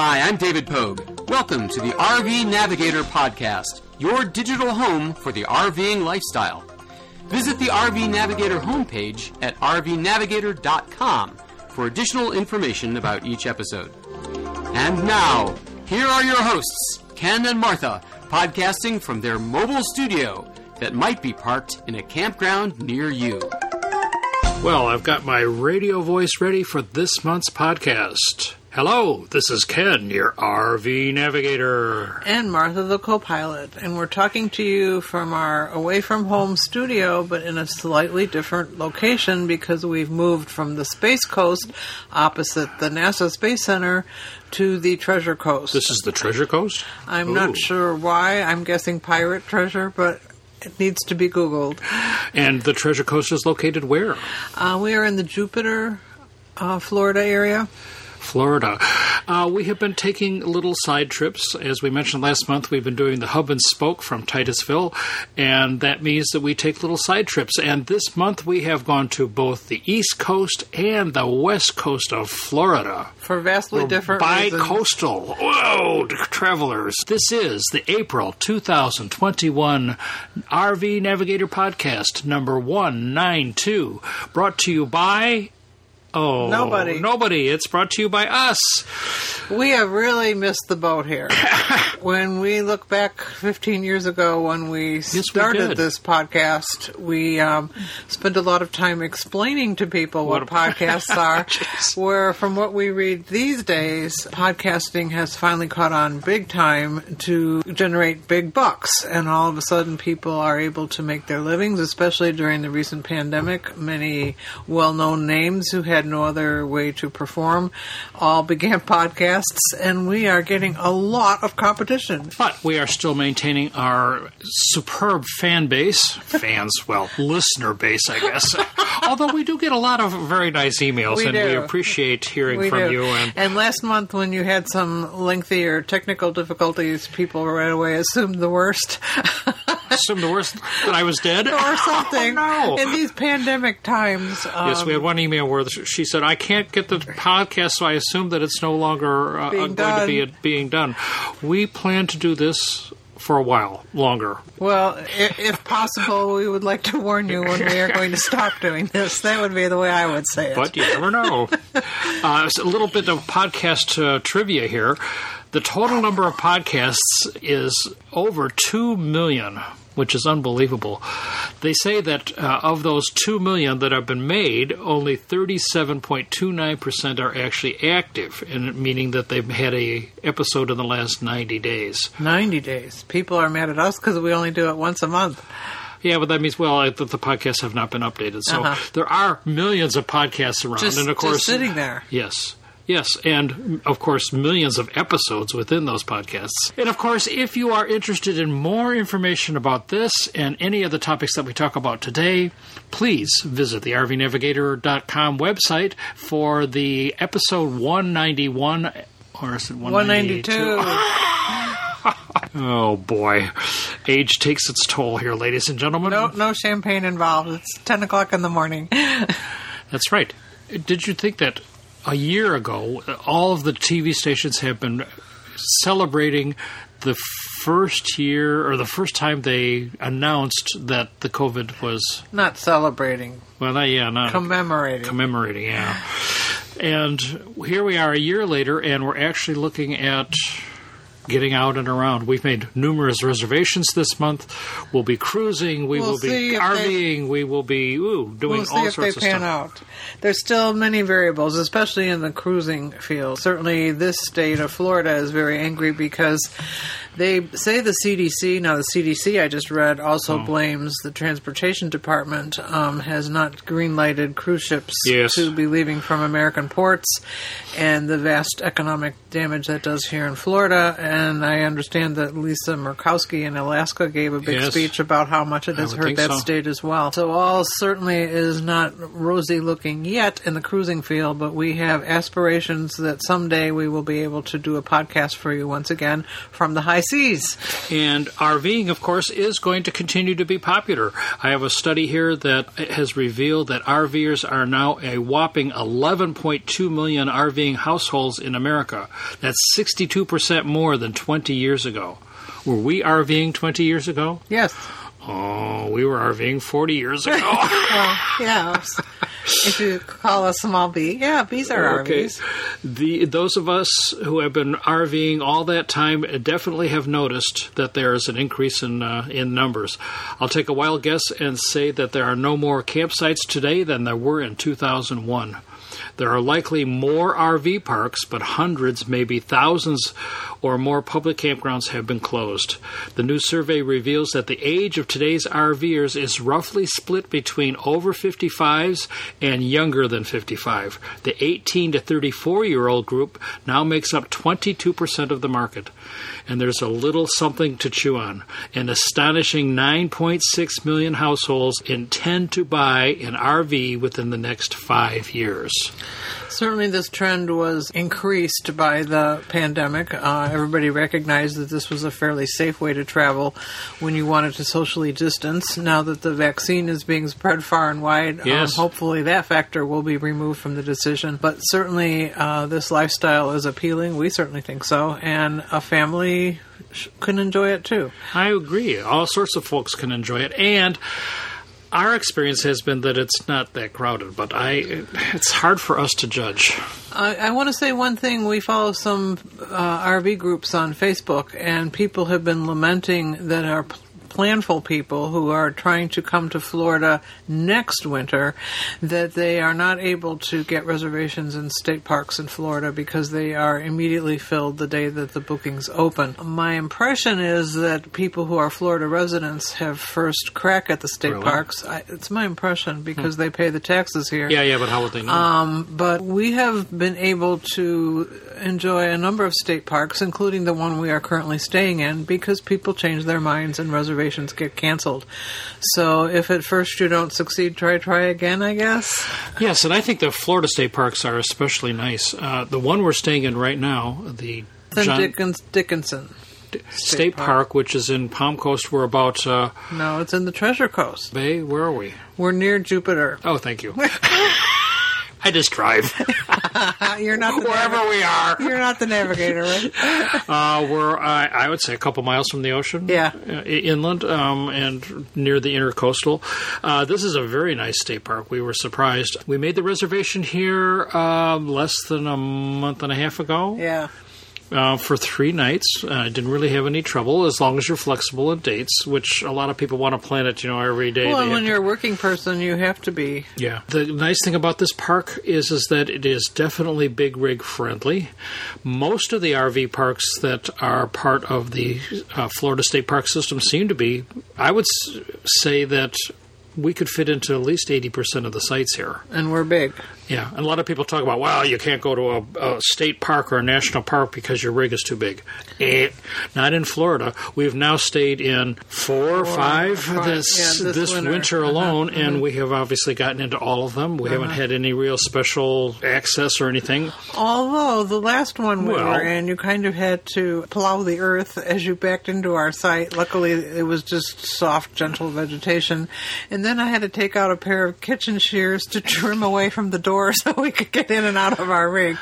Hi, I'm David Pogue. Welcome to the RV Navigator Podcast, your digital home for the RVing lifestyle. Visit the RV Navigator homepage at rvnavigator.com for additional information about each episode. And now, here are your hosts, Ken and Martha, podcasting from their mobile studio that might be parked in a campground near you. Well, I've got my radio voice ready for this month's podcast. Hello, this is Ken, your RV navigator. and Martha the co-pilot, and we're talking to you from our away from home studio, but in a slightly different location because we've moved from the Space Coast opposite the NASA Space Center to the Treasure Coast. This is the Treasure Coast? I'm Ooh. not sure why. I'm guessing pirate treasure, but it needs to be Googled. And the Treasure Coast is located where? Uh, we are in the Jupiter, uh, Florida area. Florida. Uh, we have been taking little side trips. As we mentioned last month, we've been doing the hub and spoke from Titusville, and that means that we take little side trips. And this month we have gone to both the East Coast and the West Coast of Florida. For vastly different reasons. Bi-coastal. Whoa, travelers. This is the April 2021 RV Navigator Podcast number 192, brought to you by Oh, Nobody. Nobody. It's brought to you by us. We have really missed the boat here. when we look back 15 years ago when we we started did. this podcast, we um, spent a lot of time explaining to people what, What a- podcasts are. Where, from what we read these days, podcasting has finally caught on big time to generate big bucks. And all of a sudden, people are able to make their livings, especially during the recent pandemic. Many well known names who had no other way to perform all began podcasts, and we are getting a lot of competition. But we are still maintaining our superb fan base. Fans, well, listener base, I guess. Although we do get a lot of very nice emails, We and we appreciate hearing We from do. you. And And last month, when you had some lengthier technical difficulties, people right away assumed the worst assume the worst that I was dead or something. Oh, no. In these pandemic times, um, Yes, we had one email where she said, "I can't get the podcast, so I assume that it's no longer uh, going to be done. being done." We plan to do this for a while longer. well, if, if possible, we would like to warn you when we are going to stop doing this. That would be the way I would say it. But you never know. uh, a little bit of podcast uh, trivia here. The total number of podcasts is over 2 million, which is unbelievable. They say that uh, of those 2 million that have been made, only 37.29% are actually active, and meaning that they've had a episode in the last 90 days. 90 days. People are mad at us because we only do it once a month. Yeah, but that means well I, that the podcasts have not been updated. So Uh-huh. there are millions of podcasts around, Just, and of just course, sitting there. Yes. Yes, and of course, millions of episodes within those podcasts. And of course, if you are interested in more information about this and any of the topics that we talk about today, please visit the RVNavigator.com website for the episode 191. Or is it 192? 192. Oh boy. Age takes its toll here, ladies and gentlemen. no, no champagne involved. It's 10 o'clock in the morning. That's right. Did you think that a year ago, all of the TV stations have been celebrating the first year or the first time they announced that the COVID was Not celebrating, well, not, yeah, not commemorating. commemorating, yeah. And here we are a year later, and we're actually looking at getting out and around. We've made numerous reservations this month. We'll be cruising. We We'll will be if they- RVing. We will be ooh, doing We'll see all if they sorts of pan stuff. out. There's still many variables, especially in the cruising field. Certainly, this state of Florida is very angry because they say the CDC. Now, the CDC I just read also Oh. blames the transportation department um, has not green-lighted cruise ships Yes. to be leaving from American ports, and the vast economic damage that does here in Florida. And I understand that Lisa Murkowski in Alaska gave a big Yes. speech about how much it has hurt that so. state as well. So all certainly is not rosy looking yet in the cruising field, but we have aspirations that someday we will be able to do a podcast for you once again from the high And RVing, of course, is going to continue to be popular. I have a study here that has revealed that RVers are now a whopping 11.2 million RVing households in America. That's 62% more than 20 years ago. Were we RVing 20 years ago? Yes. Oh, we were RVing 40 years ago. Well, yeah. if you call a small B, yeah, B's are Okay. RVs. The those of us who have been RVing all that time definitely have noticed that there is an increase in uh, in numbers. I'll take a wild guess and say that there are no more campsites today than there were in 2001. There are likely more RV parks, but hundreds, maybe thousands or more public campgrounds have been closed. The new survey reveals that the age of today's RVers is roughly split between over 55s and younger than 55. The 18 to 34 year old group now makes up 22% of the market. And there's a little something to chew on. An astonishing 9.6 million households intend to buy an RV within the next five years. Certainly, this trend was increased by the pandemic. Uh, everybody recognized that this was a fairly safe way to travel when you wanted to socially distance. Now that the vaccine is being spread far and wide, Yes. um, hopefully that factor will be removed from the decision. But certainly, uh, this lifestyle is appealing. We certainly think so. And a family sh- can enjoy it too. I agree. All sorts of folks can enjoy it, and our experience has been that it's not that crowded. But I, it's hard for us to judge. I, I want to say one thing. We follow some uh, RV groups on Facebook, and people have been lamenting that our planful people who are trying to come to Florida next winter that they are not able to get reservations in state parks in Florida because they are immediately filled the day that the bookings open. My impression is that people who are Florida residents have first crack at the state Really? parks. I, it's my impression because they pay the taxes here. Yeah, yeah, but how would they know? Um, but we have been able to enjoy a number of state parks, including the one we are currently staying in, because people change their minds and reservations get canceled. So if at first you don't succeed, try try again. I guess. yes, and I think the Florida state parks are especially nice. Uh, the one we're staying in right now, the John Dickens, Dickinson. State Park. Park, which is in Palm Coast, we're about uh, No, it's in the Treasure Coast. Bay. Where are we? We're near Jupiter. Oh, thank you. I just drive you're not the wherever we are. You're not the navigator, right? Uh, we're, uh, I would say, a couple miles from the ocean. Yeah. uh, inland um, and near the intercoastal. Uh, this is a very nice state park. We were surprised. We made the reservation here um, less than a month and a half ago Yeah. Uh, for three nights. Uh, I didn't really have any trouble as long as you're flexible in dates, which a lot of people want to plan it, you know, every day. Well, and when to- you're a working person, you have to be. yeah. The nice thing about this park is is that it is definitely big rig friendly. Most of the RV parks that are part of the uh, Florida State Park system seem to be. I would s- say that we could fit into at least eighty percent of the sites here. And we're big. Yeah, and a lot of people talk about, well, you can't go to a, a state park or a national park because your rig is too big. Eh, not in Florida. We've now stayed in four or five five, this yeah, this this winter. winter, Uh-huh, alone, and we have obviously gotten into all of them. We haven't had any real special access or anything. Although the last one we Well- were in, you kind of had to plow the earth as you backed into our site. Luckily, it was just soft, gentle vegetation. And then I had to take out a pair of kitchen shears to trim away from the door so we could get in and out of our rig.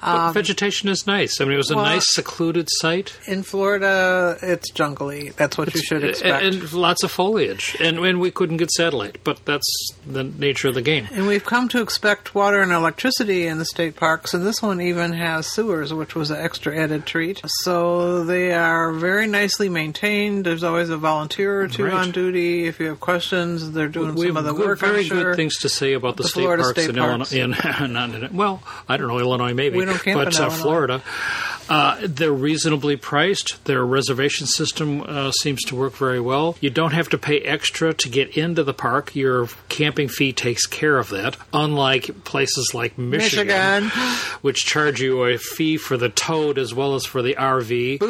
But vegetation is nice. I mean, it was a Um, well- nice secluded site. In Florida, it's jungly. That's what you should expect. And, and lots of foliage, and, and we couldn't get satellite, but that's the nature of the game. And we've come to expect water and electricity in the state parks, and this one even has sewers, which was an extra added treat. So they are very nicely maintained. There's always a volunteer or two Right. on duty. If you have questions, they're doing we some of the work. very I'm sure. good things to say about the, The state Florida parks state in parks. Illinois. In, not in, well, I don't know Illinois, maybe, We don't camp but uh, Florida. Uh, they're reasonably priced. Their reservation system uh, seems to work very well. You don't have to pay extra to get into the park. Your camping fee takes care of that. Unlike places like Michigan, Michigan. which charge you a fee for the toad as well as for the RV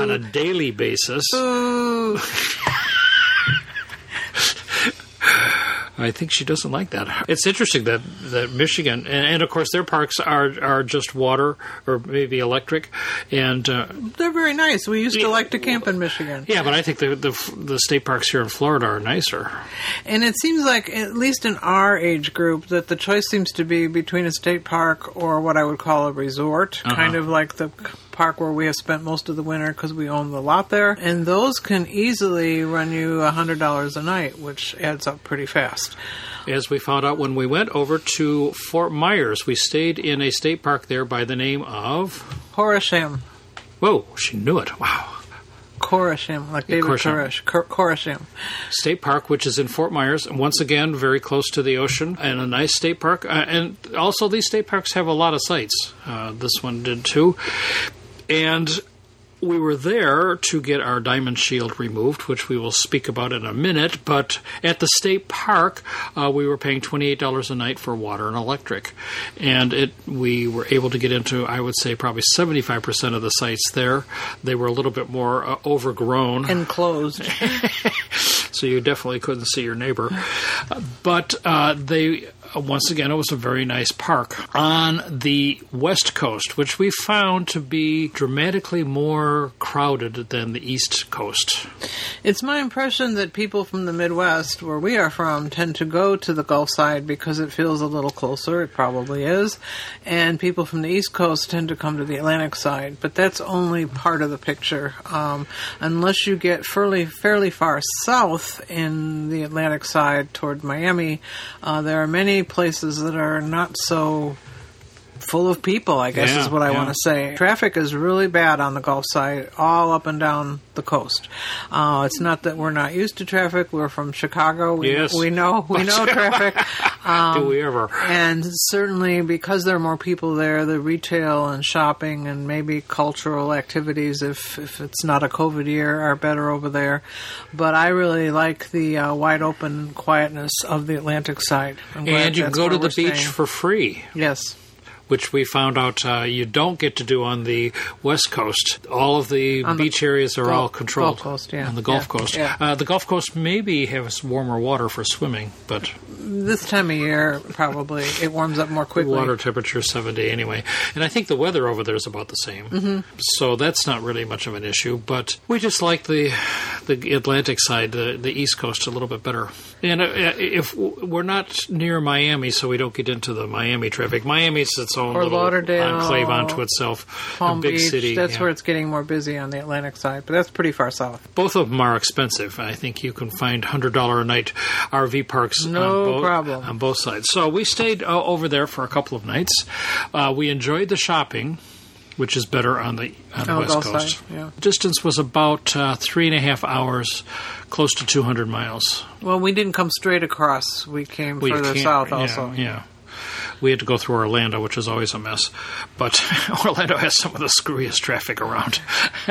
on a daily basis. Ooh. I think she doesn't like that. It's interesting that that Michigan and, and of course their parks are are just water or maybe electric, and uh, They're very nice. We used to like to camp in Michigan. yeah, but I think the, the the state parks here in Florida are nicer. And it seems like, at least in our age group, that the choice seems to be between a state park or what I would call a resort, Uh-huh. kind of like the park where we have spent most of the winter because we own the lot there. And those can easily run you $100 a night, which adds up pretty fast. As we found out when we went over to Fort Myers, we stayed in a state park there by the name of. Koreshan. Whoa, she knew it! Wow. Koreshan, like David. Koresh. Kor- State Park, which is in Fort Myers, and once again very close to the ocean, and a nice state park. Uh, and also, these state parks have a lot of sites. Uh, this one did too. And we were there to get our diamond shield removed, which we will speak about in a minute. But at the state park, uh, we were paying twenty-eight dollars a night for water and electric, and it we were able to get into, I would say, probably seventy-five percent of the sites there. They were a little bit more uh, overgrown Enclosed. so you definitely couldn't see your neighbor. But uh, they, once again, it was a very nice park on the west coast, which we found to be dramatically more crowded than the east coast. It's my impression that people from the Midwest, where we are from, tend to go to the Gulf side because it feels a little closer. It probably is. And people from the East Coast tend to come to the Atlantic side. But that's only part of the picture. Um, unless you get fairly, fairly far south in the Atlantic side toward Miami, uh, there are many places that are not so full of people, I guess Yeah, is what I yeah. want to say. Traffic is really bad on the Gulf side, all up and down the coast. Uh, it's not that we're not used to traffic. We're from Chicago. We, Yes. we know we know traffic. Do we ever? And certainly because there are more people there, the retail and shopping and maybe cultural activities, if, if it's not a COVID year, are better over there. But I really like the uh, wide open quietness of the Atlantic side. And you can go to the beach staying. for free. Yes. Which we found out uh, you don't get to do on the west coast. All of the On the beach areas are Gulf- all controlled Gulf Coast, yeah. on the Gulf Yeah, Coast. yeah. Uh, the Gulf Coast maybe has warmer water for swimming, but This time of year, probably it warms up more quickly. water temperature 70 anyway. And I think the weather over there is about the same. Mm-hmm. So that's not really much of an issue. But we just like the the Atlantic side, the, the East Coast, a little bit better. And uh, if we're not near Miami, so we don't get into the Miami traffic. Miami's its own Or little Lauderdale, enclave unto itself. Palm a big Beach. city. That's yeah. where it's getting more busy on the Atlantic side, but that's pretty far south. Both of them are expensive. I think you can find hundred dollar a night RV parks No on, both, problem. on both sides. So we stayed uh, over there for a couple of nights. Uh, we enjoyed the shopping, which is better on the on the Oh, west Gulf coast. side, yeah. Distance was about uh, three and a half hours, close to two hundred miles. Well, we didn't come straight across. We came We further south yeah, also. Yeah. We had to go through Orlando, which is always a mess. But Orlando has some of the screwiest traffic around.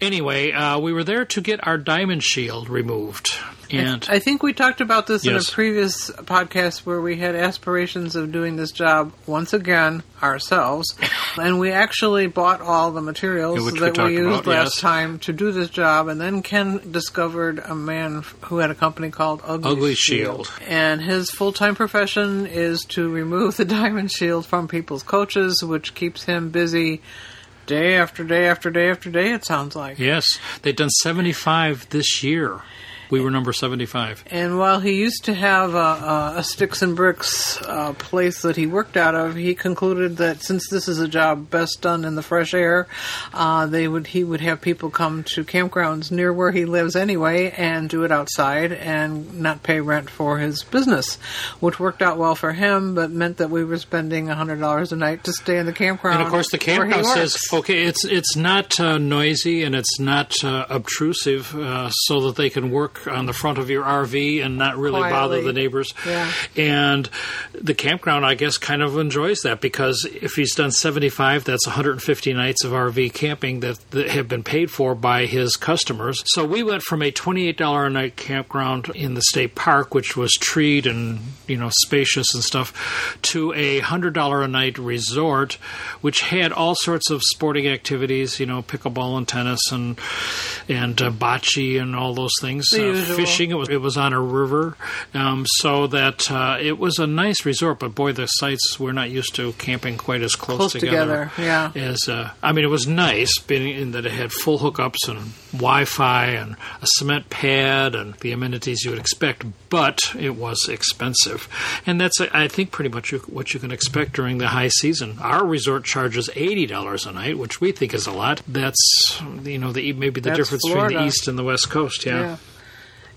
anyway, uh, we were there to get our diamond shield removed. And I think we talked about this in a previous podcast where we had aspirations of doing this job once again ourselves, and we actually bought all the materials which we that we, talked used about, last yes. time to do this job. And then Ken discovered a man who had a company called Ugly, Ugly Shield. and his full time profession is to remove the diamond shield from people's coaches, which keeps him busy. Day after day after day after day, it sounds like. yes, they've done 75 this year. We were number 75. And while he used to have a, a, sticks and bricks uh, place that he worked out of, he concluded that since this is a job best done in the fresh air, uh, they would he would have people come to campgrounds near where he lives anyway and do it outside and not pay rent for his business, which worked out well for him, but meant that we were spending hundred dollars a night to stay in the campground. And of course, the campground says, okay, it's it's not uh, noisy and it's not uh, obtrusive, uh, so that they can work on the front of your RV and not really bother the neighbors. Yeah. And the campground, I guess, kind of enjoys that because if he's done 75, that's 150 nights of RV camping that, that have been paid for by his customers. So we went from a $28 a night campground in the state park, which was treed and you know spacious and stuff, to a $100 a night resort, which had all sorts of sporting activities, you know, pickleball and tennis and and uh, bocce and all those things. They usual. fishing. It was it was on a river, um, so that uh, it was a nice resort. But boy, the sites we're not used to camping quite as close, Close together, yeah. As uh, I mean, it was nice, being in that it had full hookups and Wi-Fi and a cement pad and the amenities you would expect. But it was expensive, and that's I think pretty much what you can expect during the high season. Our resort charges eighty dollars a night, which we think is a lot. That's you know the maybe the That's difference between the east and the west coast. Yeah. Yeah.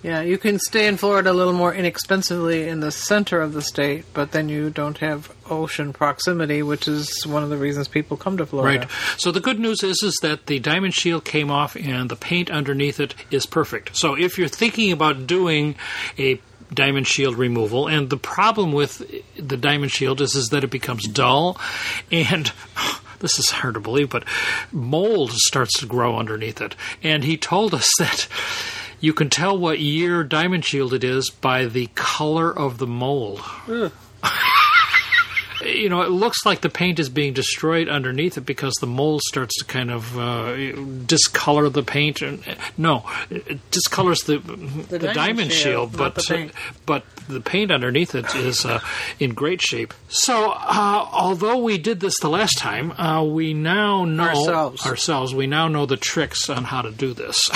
Yeah, you can stay in Florida a little more inexpensively in the center of the state, but then you don't have ocean proximity, which is one of the reasons people come to Florida. Right. So the good news is is that the diamond shield came off and the paint underneath it is perfect. So if you're thinking about doing a diamond shield removal and the problem with the diamond shield is is that it becomes dull and this is hard to believe but mold starts to grow underneath it and he told us that you can tell what year diamond shield it is by the color of the mold you know, it looks like the paint is being destroyed underneath it because the mold starts to kind of uh, discolor the paint. And no, it discolors the the, diamond diamond, shield, shield, but the paint. but the paint underneath it is uh, in great shape. So, uh, although we did this the last time, uh, we now know Ourselves. ourselves. We now know the tricks on how to do this.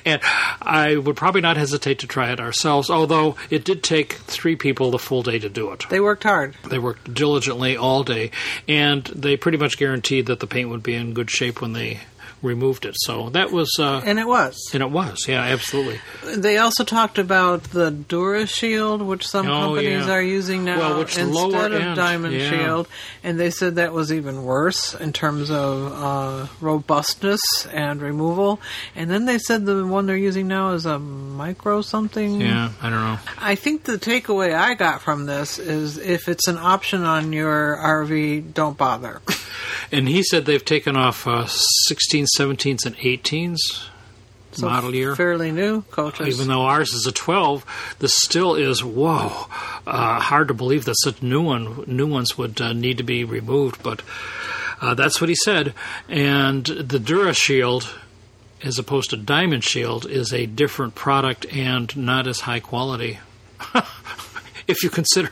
and I would probably not hesitate to try it ourselves, although it did take three people the full day to do it. They worked hard. They worked diligently all day, and they pretty much guaranteed that the paint would be in good shape when they removed it. So that was, uh, And it was. and it was, yeah, absolutely. They also talked about the Dura Shield, which some Oh, companies yeah. are using now Well, instead of end, Diamond yeah. Shield, and they said that was even worse in terms of uh, robustness and removal. And then they said the one they're using now is a micro something. Yeah, I don't know. I think the takeaway I got from this is if it's an option on your RV, don't bother. And he said they've taken off uh, 16, 17s, and 18s So model year. fairly new coaches. Even though ours is a 12, this still is whoa. Uh, hard to believe that such new one, new ones would uh, need to be removed, but uh, that's what he said. And the Dura Shield, as opposed to Diamond Shield, is a different product and not as high quality. if you consider,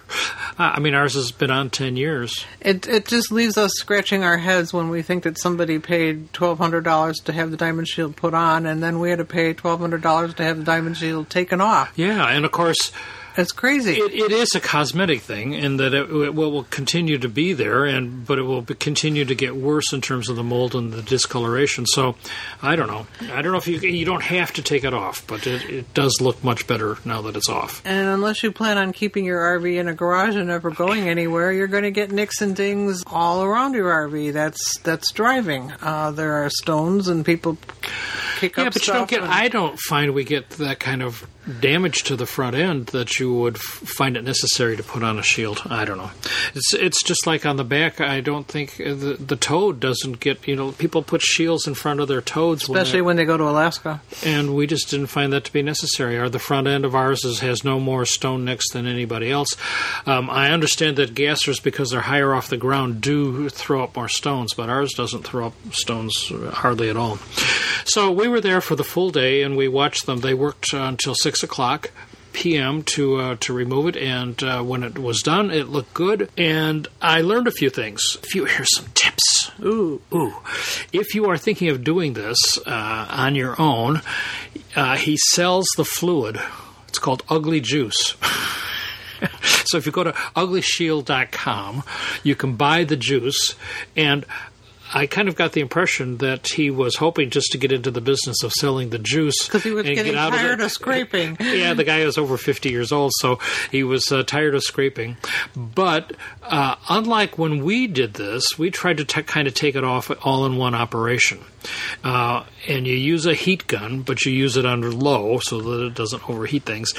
I mean, ours has been on 10 years. It it just leaves us scratching our heads when we think that somebody paid twelve hundred dollars to have the diamond shield put on, and then we had to pay twelve hundred dollars to have the diamond shield taken off. Yeah, and of course, It's crazy. It, it is a cosmetic thing, in that it, it will, will continue to be there, and but it will continue to get worse in terms of the mold and the discoloration. So, I don't know. I don't know if you you don't have to take it off, but it, it does look much better now that it's off. and unless you plan on keeping your RV in a garage and never going anywhere, you're going to get nicks and dings all around your RV. That's that's driving. Uh, there are stones and people kick Yeah, up but you don't get. I don't find we get that kind of damage to the front end that you would f- find it necessary to put on a shield. I don't know. It's it's just like on the back. I don't think uh, the the toad doesn't get. You know, people put shields in front of their toads, when especially they- when they go to Alaska. and we just didn't find that to be necessary. Our the front end of ours is, has no more stone nicks than anybody else. Um, I understand that gassers, because they're higher off the ground, do throw up more stones, but ours doesn't throw up stones hardly at all. So we were there for the full day, and we watched them. They worked uh, until six o'clock. PM to uh, to remove it, and uh, when it was done, it looked good. And I learned a few things. A few here's some tips. Ooh, Ooh, if you are thinking of doing this uh, on your own, uh, he sells the fluid. It's called Ugly Juice. so if you go to uglyshield.com, you can buy the juice and I kind of got the impression that he was hoping just to get into the business of selling the juice because he was and getting get out tired of, of scraping. yeah, the guy was over 50 years old, so he was uh, tired of scraping. But uh, unlike when we did this, we tried to t- kind of take it off all in one operation. Uh, and you use a heat gun, but you use it under low so that it doesn't overheat things.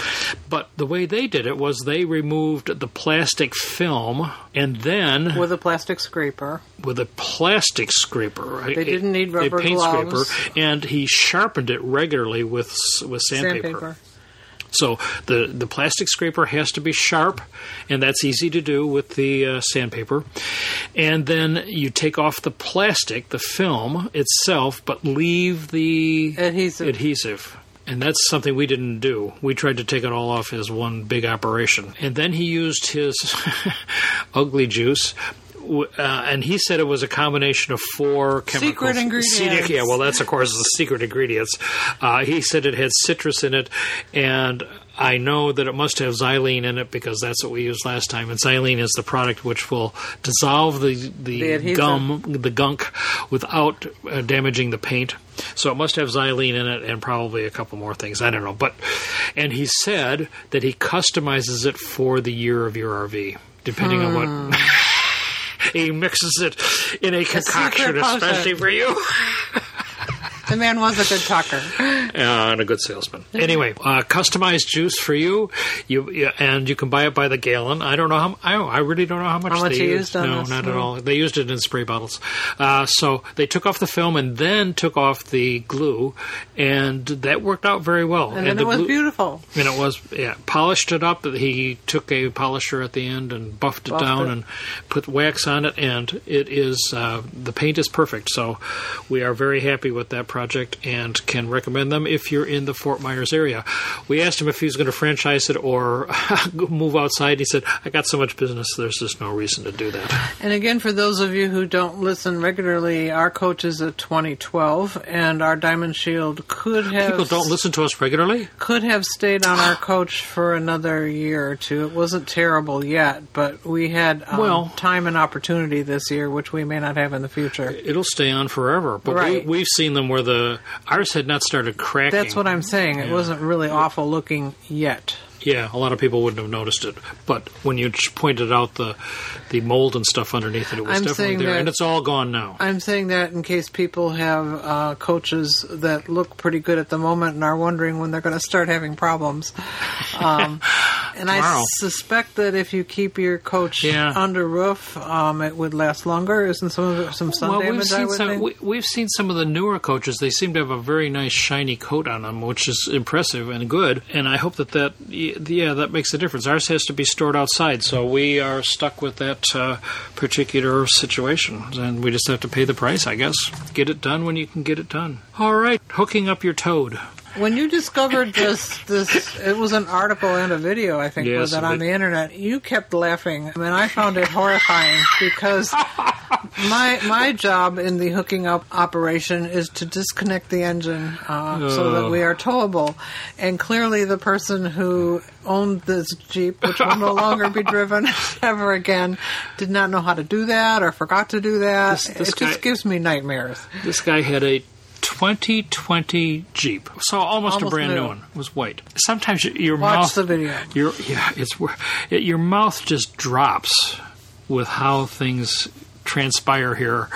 But the way they did it was they removed the plastic film and then with a plastic scraper. with a plastic scraper. They didn't need rubber a paint gloves. scraper, and he sharpened it regularly with with sandpaper. Sandpaper. So the the plastic scraper has to be sharp, and that's easy to do with the uh, sandpaper. And then you take off the plastic, the film itself, but leave the Adhesive. adhesive. And that's something we didn't do. We tried to take it all off as one big operation. And then he used his ugly juice. Uh, and he said it was a combination of four chemicals. Secret ingredients. Yeah, well, that's of course the secret ingredients. Uh, he said it had citrus in it, and I know that it must have xylene in it because that's what we used last time. And xylene is the product which will dissolve the The the, gum, the gunk, without uh, damaging the paint. So it must have xylene in it and probably a couple more things. I don't know, but and he said that he customizes it for the year of your RV, depending on what. He mixes it in a concoction, especially for you. The man was a good talker. uh, and a good salesman. Anyway, uh, customized juice for you, you yeah, and you can buy it by the gallon. I don't know how. I, I really don't know how much How much they used. used on no, this, not at all. They used it in spray bottles. Uh, so they took off the film and then took off the glue, and that worked out very well. And then the it was glue- beautiful. and it was yeah polished it up. He took a polisher at the end and buffed it Buffed down it. and put wax on it, and it is uh, the paint is perfect. So we are very happy with that project and can recommend them if you're in the Fort Myers area. We asked him if he was going to franchise it or move outside. He said, "I got so much business. There's just no reason to do that." And again, for those of you who don't listen regularly, our coach is a 2012, and our Diamond Shield could have People don't listen to us regularly. could have stayed on our coach for another year or two. It wasn't terrible yet, but we had um, Well- time and opportunity this year, which we may not have in the future. It'll stay on forever. But Right. we, we've seen them where the ours had not started cracking. That's what I'm saying. It wasn't really awful looking yet. Yeah, a lot of people wouldn't have noticed it, but when you pointed out the the mold and stuff underneath it, it was I'm definitely there, that- and it's all gone now. I'm saying that in case people have uh, coaches that look pretty good at the moment and are wondering when they're going to start having problems. Um, and I suspect that if you keep your coach Yeah. under roof, um, it would last longer. Isn't some of it some sun well, damage? we've I seen would some. think? We, we've seen some of the newer coaches. They seem to have a very nice shiny coat on them, which is impressive and good. And I hope that that yeah that makes a difference. Ours has to be stored outside, so we are stuck with that uh, particular situation, and we just have to pay the price, I guess. Get it done when you can get it done. All right, hooking up your toad. When you discovered this, this it was an article and a video, I think, Yes, was it on the internet. You kept laughing. I mean, I found it horrifying because my my job in the hooking up operation is to disconnect the engine uh, so that we are towable. And clearly, the person who owned this Jeep, which will no longer be driven ever again, did not know how to do that or forgot to do that. This- this it just gives me nightmares. This guy had a 2020 Jeep, so almost, a brand new new. one. It was white. Sometimes your- your Watch mouth, the video. Your yeah, it's it, your mouth just drops with how things transpire here.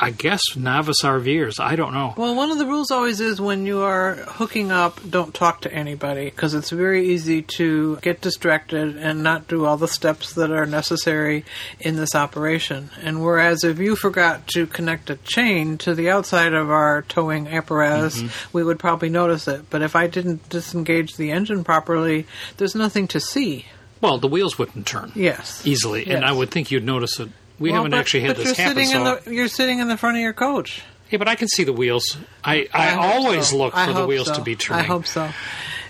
I guess novice RVers. I don't know. Well, one of the rules always is when you are hooking up, don't talk to anybody because it's very easy to get distracted and not do all the steps that are necessary in this operation. And whereas if you forgot to connect a chain to the outside of our towing apparatus, mm-hmm. we would probably notice it. But if I didn't disengage the engine properly, there's nothing to see. Well, the wheels wouldn't turn Yes. easily, and I would think you'd notice it. We Well, haven't but- actually had but this you're happen. Sitting So. in the, you're sitting in the front of your coach. yeah, but I can see the wheels. I, I, hope always so. look I for the wheels so. to be turning. I hope so.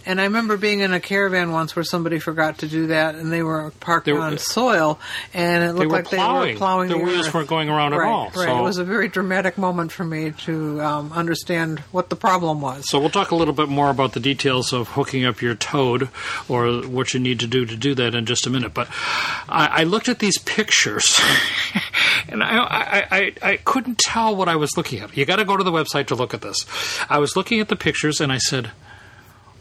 And I remember being in a caravan once where somebody forgot to do that, and they were parked They were- on soil, and it looked were like they were plowing. Their the wheels earth. weren't going around at right, all, Right. so- It was a very dramatic moment for me to um, understand what the problem was. So we'll talk a little bit more about the details of hooking up your toad or what you need to do to do that in just a minute. But I, I looked at these pictures and I, I, I, I couldn't tell what I was looking at. You got to go to the website to look at this. I was looking at the pictures and I said,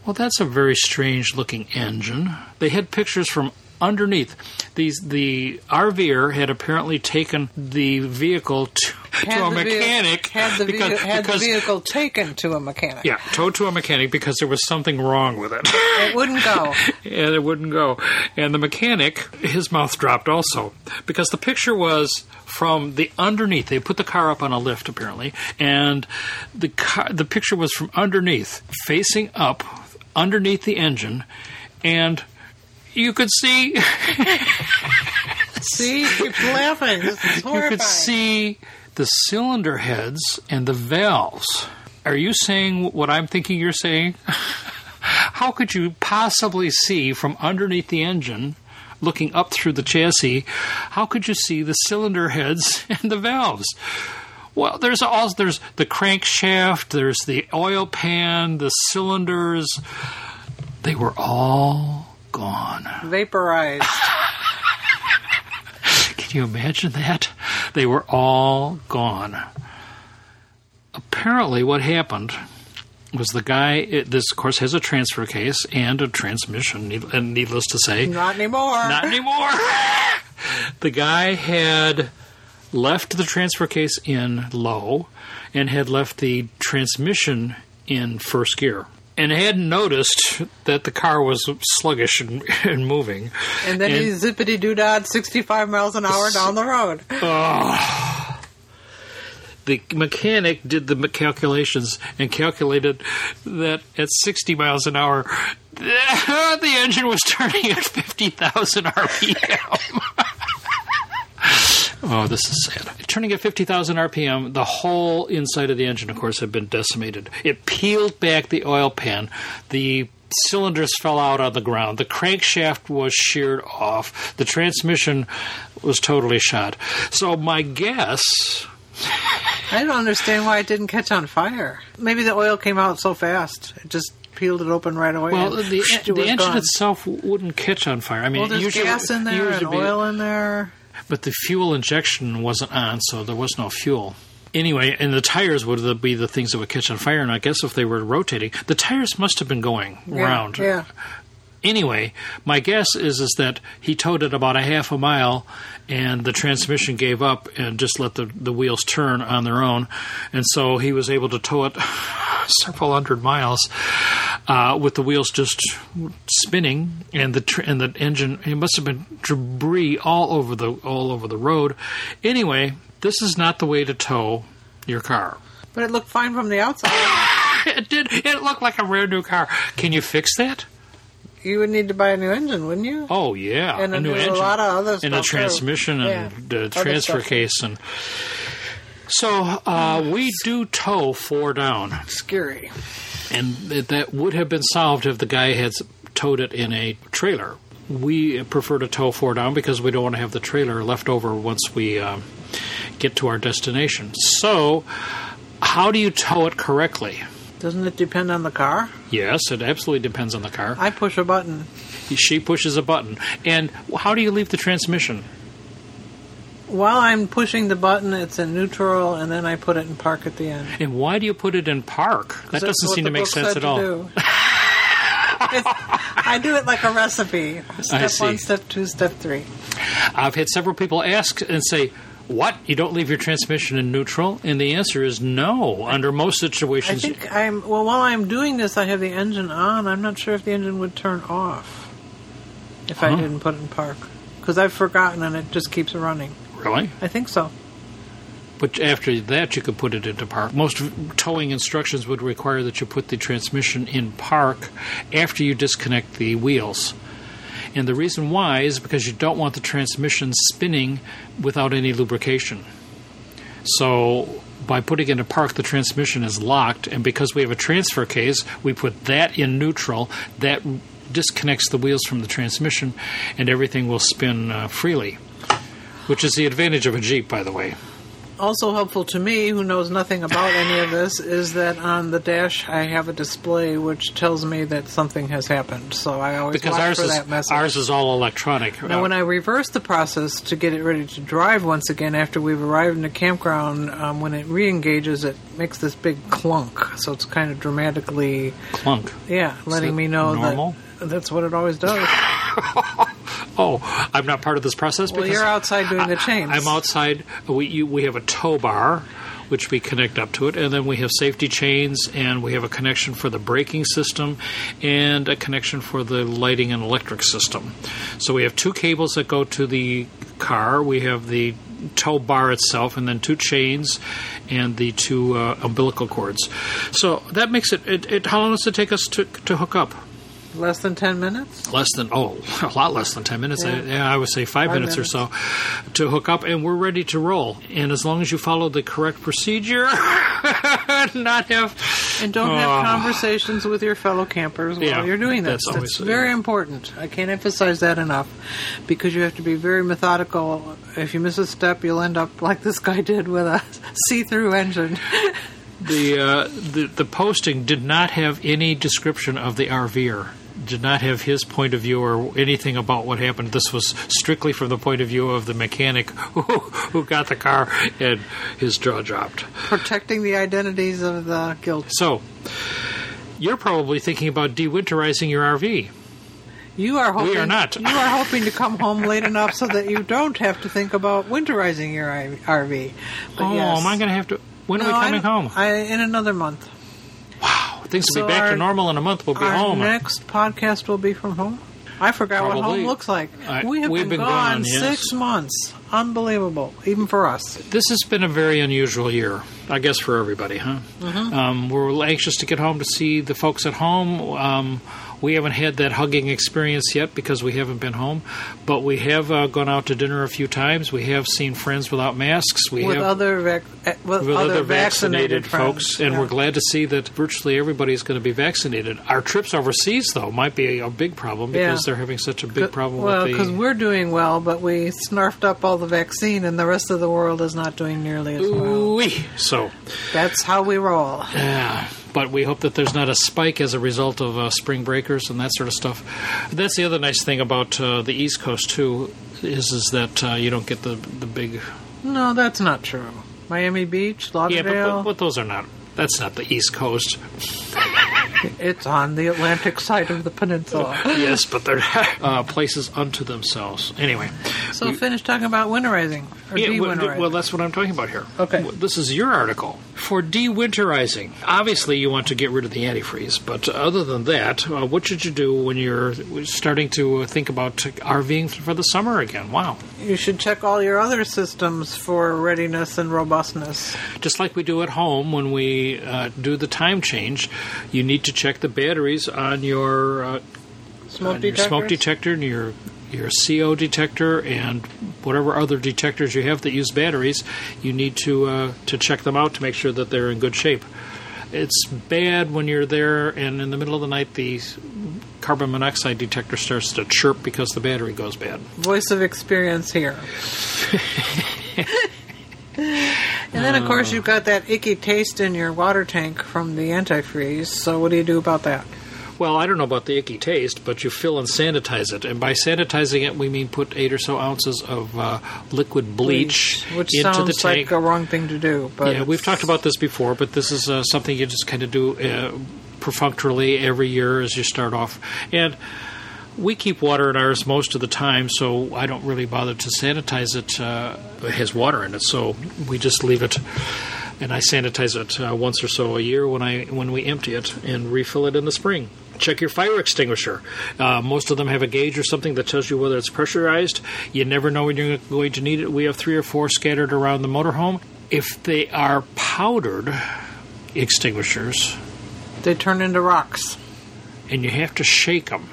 well, that's a very strange looking engine. They had pictures from underneath. These the RVer had apparently taken the vehicle to, to a mechanic had the, because, vehi- had the vehicle taken to a mechanic. yeah, towed to a mechanic because there was something wrong with it. It wouldn't go. and it wouldn't go. And the mechanic, his mouth dropped also because the picture was from the underneath. They put the car up on a lift apparently, and the car, the picture was from underneath, facing up, underneath the engine, and you could see See, keep laughing. This is you could see the cylinder heads and the valves Are you saying what I'm thinking you're saying? How could you possibly see from underneath the engine, looking up through the chassis, how could you see the cylinder heads and the valves? Well, there's all there's the crankshaft, there's the oil pan, the cylinders. They were all gone. Vaporized. Can you imagine that? They were all gone. Apparently, what happened was the guy. It, this, of course, has a transfer case and a transmission, need- and needless to say, Not anymore. not anymore. the guy had left the transfer case in low and had left the transmission in first gear. And hadn't noticed that the car was sluggish and, and moving. and then he zippity doo dah 65 miles an hour down the road. the mechanic did the calculations and calculated that at 60 miles an hour, the engine was turning at 50,000 RPM. oh, this is sad. Turning at 50,000 RPM, the whole inside of the engine, of course, had been decimated. It peeled back the oil pan. The cylinders fell out on the ground. The crankshaft was sheared off. The transmission was totally shot. So, my guess. I don't understand why it didn't catch on fire. Maybe the oil came out so fast. It just peeled it open right away. Well, the, it the engine gone. itself wouldn't catch on fire. I mean, Well, there's usually, gas in there and usually- oil in there. But the fuel injection wasn't on, so there was no fuel. Anyway, and the tires would be the things that would catch on fire. And I guess if they were rotating, the tires must have been going Yeah, round. Yeah. Anyway, my guess is is that he towed it about a half a mile, and the transmission gave up and just let the the wheels turn on their own, and so he was able to tow it several hundred miles uh, with the wheels just spinning and the tr- and the engine. It must have been debris all over the all over the road. Anyway, this is not the way to tow your car. But it looked fine from the outside. It did. It looked like a brand new car. Can you fix that? You would need to buy a new engine, wouldn't you? Oh yeah, And a new there's a engine, lot of other and a transmission, and Yeah, the transfer stuff. case, and so uh, we do tow four down, Scary. and th- that would have been solved if the guy had towed it in a trailer. We prefer to tow four down because we don't want to have the trailer left over once we um, get to our destination. So, how do you tow it correctly? Doesn't it depend on the car? Yes, it absolutely depends on the car. I push a button. She pushes a button, and how do you leave the transmission? While I'm pushing the button, it's in neutral, and then I put it in park at the end. And why do you put it in park? That doesn't seem to make sense at all. I do it like a recipe. Step one, step two, step three. I've had several people ask and say, "What? You don't leave your transmission in neutral?" And the answer is no. Under most situations, I situations, think I'm well. While I'm doing this, I have the engine on. I'm not sure if the engine would turn off if I didn't put it in park because I've forgotten and it just keeps running. really. I think so. But after that, you could put it into park. Most towing instructions would require that you put the transmission in park after you disconnect the wheels. And the reason why is because you don't want the transmission spinning without any lubrication. So by putting it in a park, the transmission is locked, and because we have a transfer case, we put that in neutral. That disconnects the wheels from the transmission, and everything will spin uh, freely. Which is the advantage of a Jeep, by the way. Also helpful to me, who knows nothing about any of this, is that on the dash I have a display which tells me that something has happened. So I always because watch ours for is that message. ours is all electronic. Now, when I reverse the process to get it ready to drive once again after we've arrived in the campground, um, when it re-engages, it makes this big clunk. So it's kind of dramatically, clunk. yeah, letting me know normal? that that's what it always does. Oh, I'm not part of this process well, you're outside doing the chains. I'm outside. We you, we have a tow bar, which we connect up to it, and then we have safety chains, and we have a connection for the braking system, and a connection for the lighting and electric system. So we have two cables that go to the car. We have the tow bar itself, and then two chains, and the two uh, umbilical cords. So that makes it, it, it. How long does it take us to to hook up? Less than 10 minutes? less than oh a lot less than 10 minutes Yeah. I, yeah, I would say five, Five minutes, or so to hook up and we're ready to roll and as long as you follow the correct procedure. Not have. And don't Oh. have conversations with your fellow campers while Yeah, you're doing this. that's It's very important. I can't emphasize that enough because you have to be very methodical. If you miss a step, you'll end up like this guy did with a see-through engine. The, uh, the the posting did not have any description of the RVer. Did not have his point of view or anything about what happened. This was strictly from the point of view of the mechanic who, who got the car and his jaw dropped. Protecting the identities of the guilty. So, you're probably thinking about dewinterizing your RV. You are hoping we are not. you are hoping to come home late enough so that you don't have to think about winterizing your RV. But oh, yes. am I going to have to? When No, are we coming I- home? I, in another month. Things will So be back our- to normal in a month. We'll be Our home. next podcast will be from home. I forgot what home looks like. I- we have been, been gone, gone, yes. six months. Unbelievable, even for us. This has been a very unusual year, I guess, for everybody, huh? Mm-hmm. Um, we're anxious to get home to see the folks at home. Um, we haven't had that hugging experience yet because we haven't been home, but we have uh, gone out to dinner a few times. We have seen friends without masks. We With have other vac- eh, with, with other, other vaccinated, vaccinated, folks, and Yeah. we're glad to see that virtually everybody is going to be vaccinated. Our trips overseas, though, might be a big problem because Yeah. they're having such a big problem Well, with because we're doing well, but we snarfed up all the vaccine, and the rest of the world is not doing nearly as well. Ooh-wee. So, That's how we roll. yeah. But we hope that there's not a spike as a result of uh, spring breakers and that sort of stuff. That's the other nice thing about uh, the East Coast too, is is that uh, you don't get the the big. No, that's not true. Miami Beach, Yeah, Lauderdale, but, but, but those are not. That's not the East Coast. it's on the Atlantic side of the peninsula. yes, but they're uh, places unto themselves. Anyway. So finish talking about winterizing or Yeah, well, that's what I'm talking about here. Okay. This is your article. For dewinterizing, obviously you want to get rid of the antifreeze, but other than that, uh, what should you do when you're starting to think about RVing for the summer again? Wow. you should check all your other systems for readiness and robustness. Just like we do at home when we uh, do the time change, you need to check the batteries on your, uh, Smoke on your smoke detector and your your CO detector and whatever other detectors you have that use batteries, you need to uh, to check them out to make sure that they're in good shape. It's bad when you're there and in the middle of the night the carbon monoxide detector starts to chirp because the battery goes bad. Voice of experience here. and then, of course, you've got that icky taste in your water tank from the antifreeze. So, what do you do about that? Well, I don't know about the icky taste, but you fill and sanitize it. And by sanitizing it, we mean put eight or so ounces of uh, liquid bleach, which into sounds the tank. like a wrong thing to do. But yeah, we've talked about this before, but this is uh, something you just kind of do uh, perfunctorily every year as you start off. And we keep water in ours most of the time, so I don't really bother to sanitize it. Uh, it has water in it, so we just leave it. And I sanitize it uh, once or so a year when I when we empty it and refill it in the spring. Check your fire extinguisher. Uh, most of them have a gauge or something that tells you whether it's pressurized. You never know when you're going to need it. We have three or four scattered around the motorhome. If they are powdered extinguishers, They turn into rocks. and you have to shake them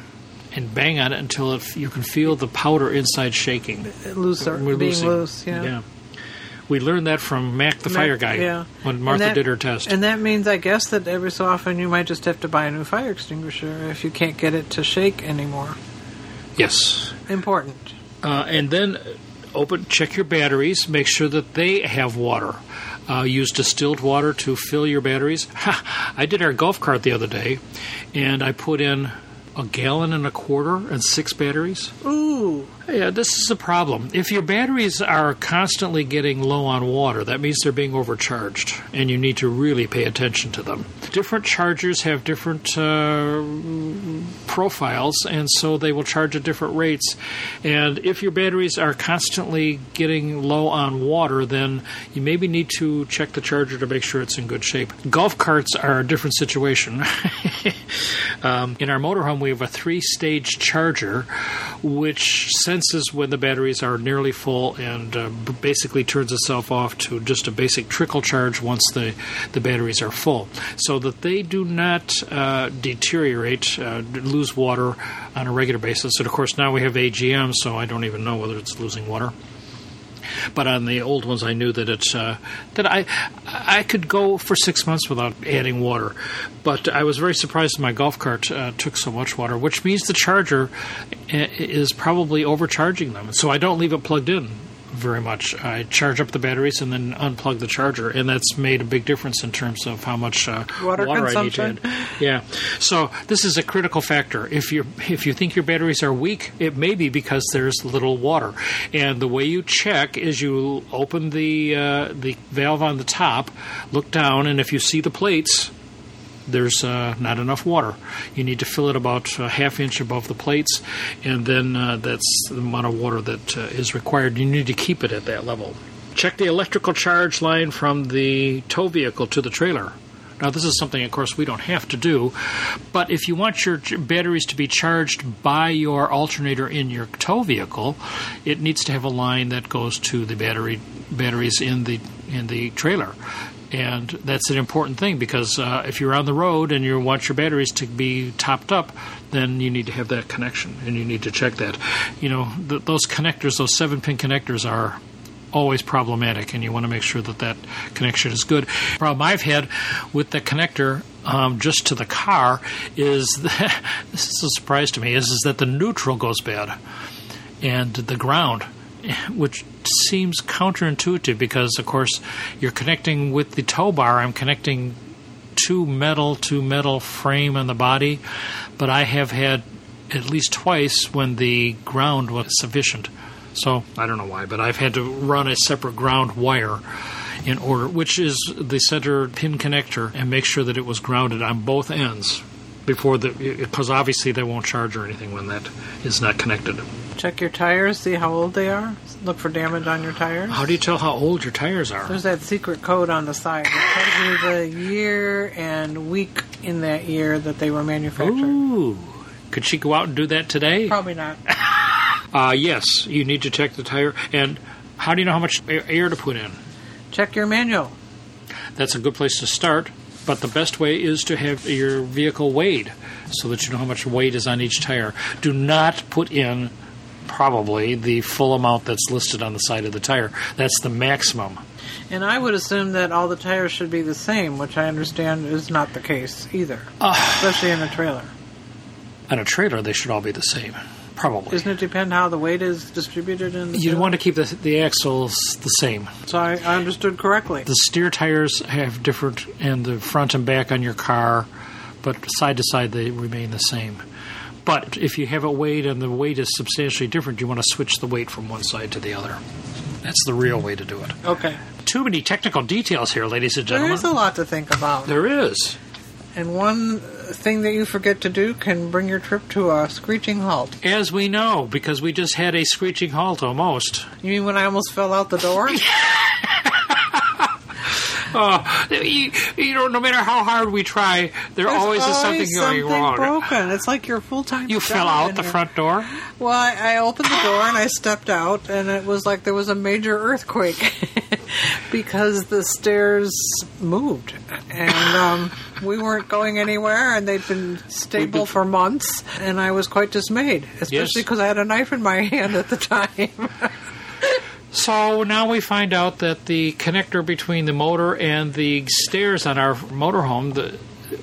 and bang on it until it, you can feel the powder inside shaking. Looser, We're being loose. Yeah. We learned that from Mac the fire guy Yeah. when Martha that- did her test. And that means, I guess, that every so often you might just have to buy a new fire extinguisher if you can't get it to shake anymore. yes. Important. Uh, and then open, check your batteries. Make sure that they have water. Uh, use distilled water to fill your batteries. Ha, I did our golf cart the other day, and I put in a gallon and a quarter and six batteries. Ooh. Yeah, this is a problem. If your batteries are constantly getting low on water, that means they're being overcharged, and you need to really pay attention to them. Different chargers have different uh, profiles, and so they will charge at different rates. And if your batteries are constantly getting low on water, then you maybe need to check the charger to make sure it's in good shape. Golf carts are a different situation. um, in our motorhome, we have a three stage charger, which senses when the batteries are nearly full and uh, basically turns itself off to just a basic trickle charge once the, the batteries are full, so that they do not uh, deteriorate, uh, lose water on a regular basis. And of course, now we have AGM, so I don't even know whether it's losing water. But on the old ones, I knew that it's uh, that I I could go for six months without adding water. But I was very surprised my golf cart uh, took so much water, which means the charger uh, is probably overcharging them. So I don't leave it plugged in very much. I charge up the batteries and then unplug the charger, and that's made a big difference in terms of how much uh, Water I need to add. Yeah, so this is a critical factor. If you if you think your batteries are weak, it may be because there's little water. And the way you check is you open the uh, the valve on the top, look down, and if you see the plates, there's uh, not enough water. You need to fill it about a half inch above the plates, and then uh, that's the amount of water that uh, is required. You need to keep it at that level. Check the electrical charge line from the tow vehicle to the trailer. Now, this is something, of course, we don't have to do, but if you want your batteries to be charged by your alternator in your tow vehicle, it needs to have a line that goes to the battery batteries in the in the trailer. And that's an important thing because uh, if you're on the road and you want your batteries to be topped up, then you need to have that connection and you need to check that. You know, th- those connectors, those seven pin connectors, are always problematic, and you want to make sure that that connection is good. The Problem I've had with the connector um, just to the car is that, this is a surprise to me is, is that the neutral goes bad and the ground, which seems counterintuitive because, of course, you're connecting with the tow bar. I'm connecting two metal to metal frame on the body, but I have had at least twice when the ground was sufficient. So I don't know why, but I've had to run a separate ground wire in order, which is the center pin connector, and make sure that it was grounded on both ends before the because obviously they won't charge or anything when that is not connected. Check your tires, see how old they are. Look for damage on your tires. How do you tell how old your tires are? There's that secret code on the side that tells you the year and week in that year that they were manufactured. Ooh, could she go out and do that today? Probably not. Uh, yes, you need to check the tire. And how do you know how much air to put in? Check your manual. That's a good place to start. But the best way is to have your vehicle weighed so that you know how much weight is on each tire. Do not put in probably the full amount that's listed on the side of the tire. That's the maximum. And I would assume that all the tires should be the same, which I understand is not the case either, uh, especially in a trailer. On a trailer, they should all be the same. Probably. Doesn't it depend how the weight is distributed in the You want to keep the, the axles the same. So I, I understood correctly. The steer tires have different, and the front and back on your car, but side to side they remain the same. But if you have a weight and the weight is substantially different, you want to switch the weight from one side to the other. That's the real way to do it. Okay. Too many technical details here, ladies and gentlemen. There is a lot to think about. There is. And one thing that you forget to do can bring your trip to a screeching halt. As we know, because we just had a screeching halt almost. You mean when I almost fell out the door? Oh, you, you know, no matter how hard we try, there There's always is something going something wrong. broken. It's like your full time. You fell out the front door? Well, I, I opened the door and I stepped out, and it was like there was a major earthquake because the stairs moved, and um, we weren't going anywhere, and they'd been stable for months, and I was quite dismayed, especially Yes. because I had a knife in my hand at the time. So now we find out that the connector between the motor and the stairs on our motorhome, the,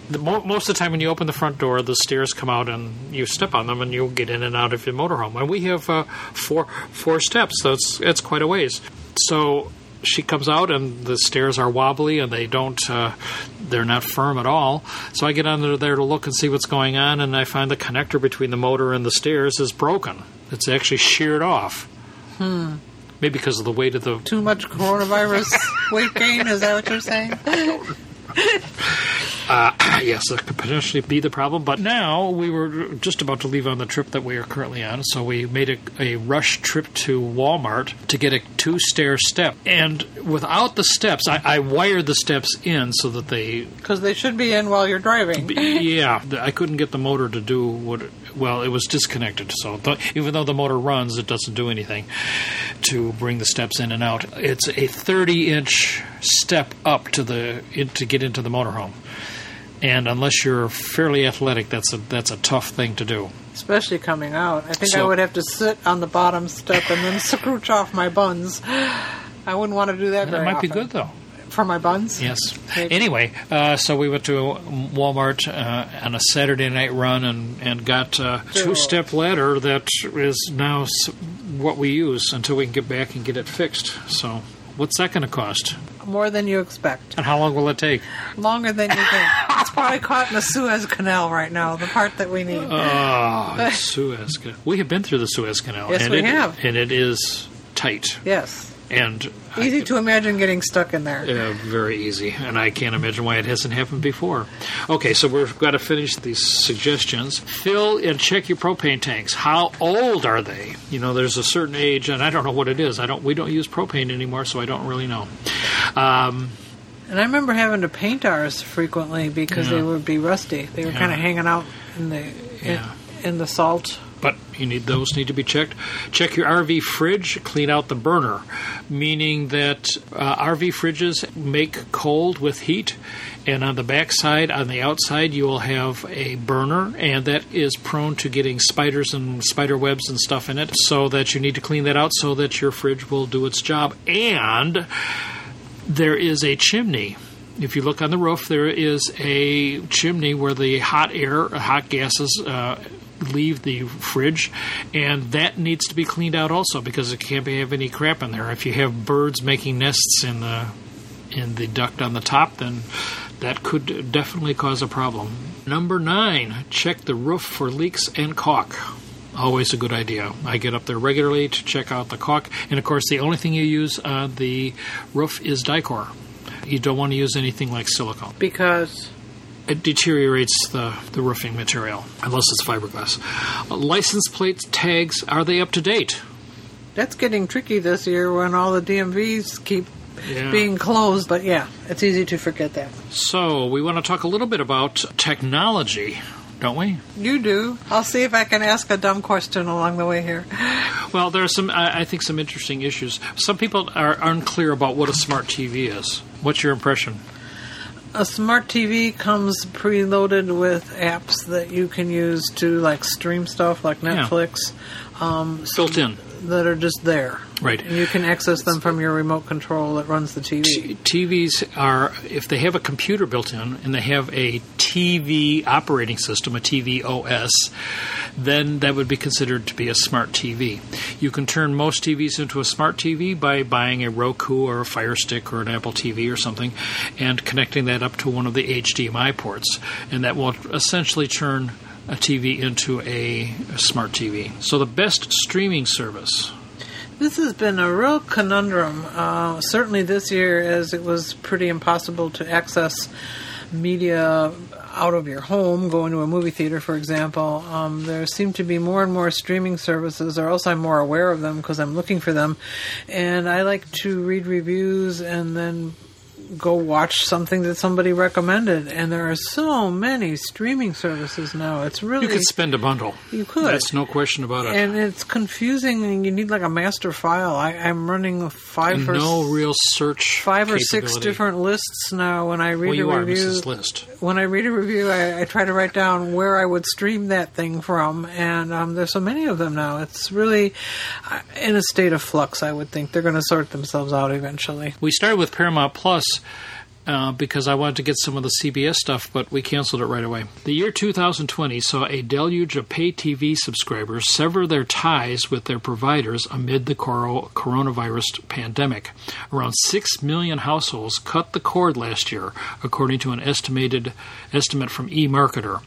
the most of the time when you open the front door, the stairs come out and you step on them and you'll get in and out of your motorhome. And we have uh, four four steps, so it's it's quite a ways. So she comes out and the stairs are wobbly and they don't uh, they're not firm at all. So I get under there to look and see what's going on, and I find the connector between the motor and the stairs is broken. It's actually sheared off. Maybe because of the weight of the Too much coronavirus weight gain, is that what you're saying? Uh, yes, that could potentially be the problem. But now we were just about to leave on the trip that we are currently on, so we made a, a rush trip to Walmart to get a two stair step. And without the steps, I, I wired the steps in so that they, Because they should be in while you're driving. yeah, I couldn't get the motor to do what. Well, it was disconnected, so th- even though the motor runs, it doesn't do anything to bring the steps in and out. It's a 30 inch step up to the in, to get into the motorhome And unless you're fairly athletic, that's a that's a tough thing to do. Especially coming out. I think I would have to sit on the bottom step and then scrooch off my buns. I wouldn't want to do that That might be good though. For my buns? Yes. Maybe. Anyway, uh, so we went to Walmart uh, on a Saturday night run and and got a two step ladder that is now what we use until we can get back and get it fixed. So. What's that going to cost? More than you expect. And how long will it take? Longer than you think. it's probably caught in the Suez Canal right now, the part that we need. Oh, the Suez Canal. We have been through the Suez Canal. Yes, and we it, have. And it is tight. yes. And I- Easy to imagine getting stuck in there. Uh, very easy, and I can't imagine why it hasn't happened before. Okay, so we've got to finish these suggestions. Fill and check your propane tanks. How old are they? You know, there's a certain age, and I don't know what it is. I don't. We don't use propane anymore, so I don't really know. Um, And I remember having to paint ours frequently because Yeah. they would be rusty. They were Yeah. kind of hanging out in the Yeah. in, in the salt. But you need those need to be checked. Check your RV fridge. Clean out the burner, meaning that uh, RV fridges make cold with heat, and on the back side, on the outside, you will have a burner, and that is prone to getting spiders and spider webs and stuff in it. So that you need to clean that out so that your fridge will do its job. And there is a chimney. If you look on the roof, there is a chimney where the hot air, hot gases uh, leave the fridge, and that needs to be cleaned out also because it can't have any crap in there. If you have birds making nests in the in the duct on the top, then that could definitely cause a problem. Number nine, check the roof for leaks and caulk. Always a good idea. I get up there regularly to check out the caulk, and of course, the only thing you use on the roof is Dicor. You don't want to use anything like silicone. Because It deteriorates the, the roofing material, unless it's fiberglass. Uh, license plates, tags, are they up to date? that's getting tricky this year when all the DMVs keep Yeah. being closed. But yeah, it's easy to forget that. So, we want to talk a little bit about technology, don't we? You do. I'll see if I can ask a dumb question along the way here. Well, there are some, I think, some interesting issues. Some people are unclear about what a smart TV is. What's your impression? A smart TV comes preloaded with apps that you can use to like stream stuff like Yeah. Netflix um, Built in. That are just there. Right. And you can access them from your remote control that runs the TV. T- TVs are, if they have a computer built in and they have a TV operating system, a TV OS, then that would be considered to be a smart TV. You can turn most TVs into a smart TV by buying a Roku or a Fire Stick or an Apple TV or something and connecting that up to one of the HDMI ports. And that will essentially turn a TV into a, a smart TV. So the best streaming service. This has been a real conundrum, uh, certainly this year, as it was pretty impossible to access media out of your home, going to a movie theater, for example. Um, there seem to be more and more streaming services, or else I'm more aware of them because I'm looking for them. And I like to read reviews and then go watch something that somebody recommended. And there are so many streaming services now. It's really You could spend a bundle. You could. That's no question about it. and it's confusing, and you need like a master file. I, I'm running five or no real search. five or six different lists now. When I read Well, you a are review. List. when I read a review, I, I try to write down where I would stream that thing from, and um, there's so many of them now. It's really uh, in a state of flux. I would think they're going to sort themselves out eventually. We started with Paramount Plus uh, because I wanted to get some of the CBS stuff, but we canceled it right away. The year 2020 saw a deluge of pay TV subscribers sever their ties with their providers amid the coro- coronavirus pandemic. Around 6 million households cut the cord last year, according to an estimated estimate from eMarketer.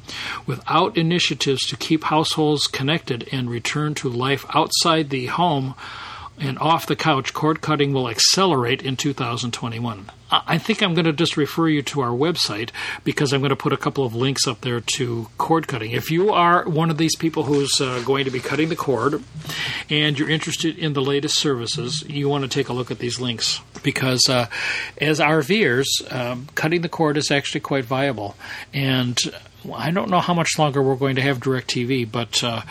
Without initiatives to keep households connected and return to life outside the home, and off the couch, cord cutting will accelerate in 2021. I think I'm going to just refer you to our website because I'm going to put a couple of links up there to cord cutting. If you are one of these people who's uh, going to be cutting the cord and you're interested in the latest services, you want to take a look at these links because uh, as RVers, um, cutting the cord is actually quite viable. And I don't know how much longer we're going to have DirecTV, but uh,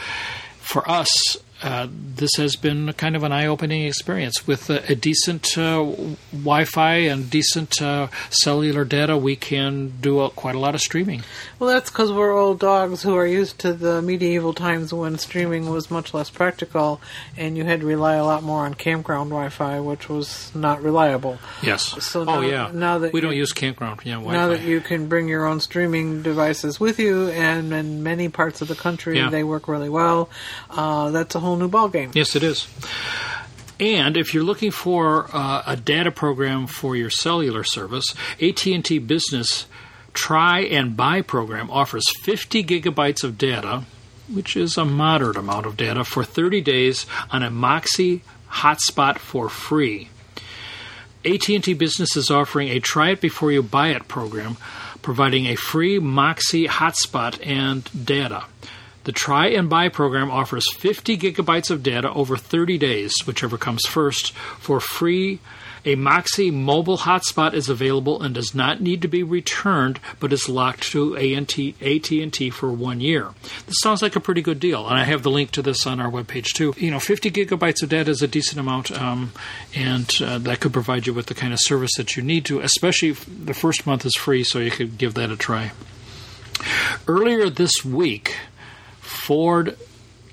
for us, uh, this has been kind of an eye-opening experience with a, a decent uh, Wi-Fi and decent uh, cellular data. We can do a, quite a lot of streaming. Well, that's because we're old dogs who are used to the medieval times when streaming was much less practical, and you had to rely a lot more on campground Wi-Fi, which was not reliable. Yes. So oh yeah. now that we don't you- use campground, yeah, Wi-Fi. Now that you can bring your own streaming devices with you, and in many parts of the country Yeah. they work really well, uh, that's a whole new ballgame. Yes, it is. And if you're looking for uh, a data program for your cellular service, AT&T Business Try and Buy program offers 50 gigabytes of data, which is a moderate amount of data, for 30 days on a Moxee hotspot for free. AT&T Business is offering a try it before you buy it program, providing a free Moxee hotspot and data. The try and buy program offers 50 gigabytes of data over 30 days, whichever comes first, for free. A Moxee mobile hotspot is available and does not need to be returned, but is locked to AT&T, for one year. This sounds like a pretty good deal, and I have the link to this on our webpage too. You know, 50 gigabytes of data is a decent amount, um, and uh, that could provide you with the kind of service that you need to. Especially the first month is free, so you could give that a try. Earlier this week, Ford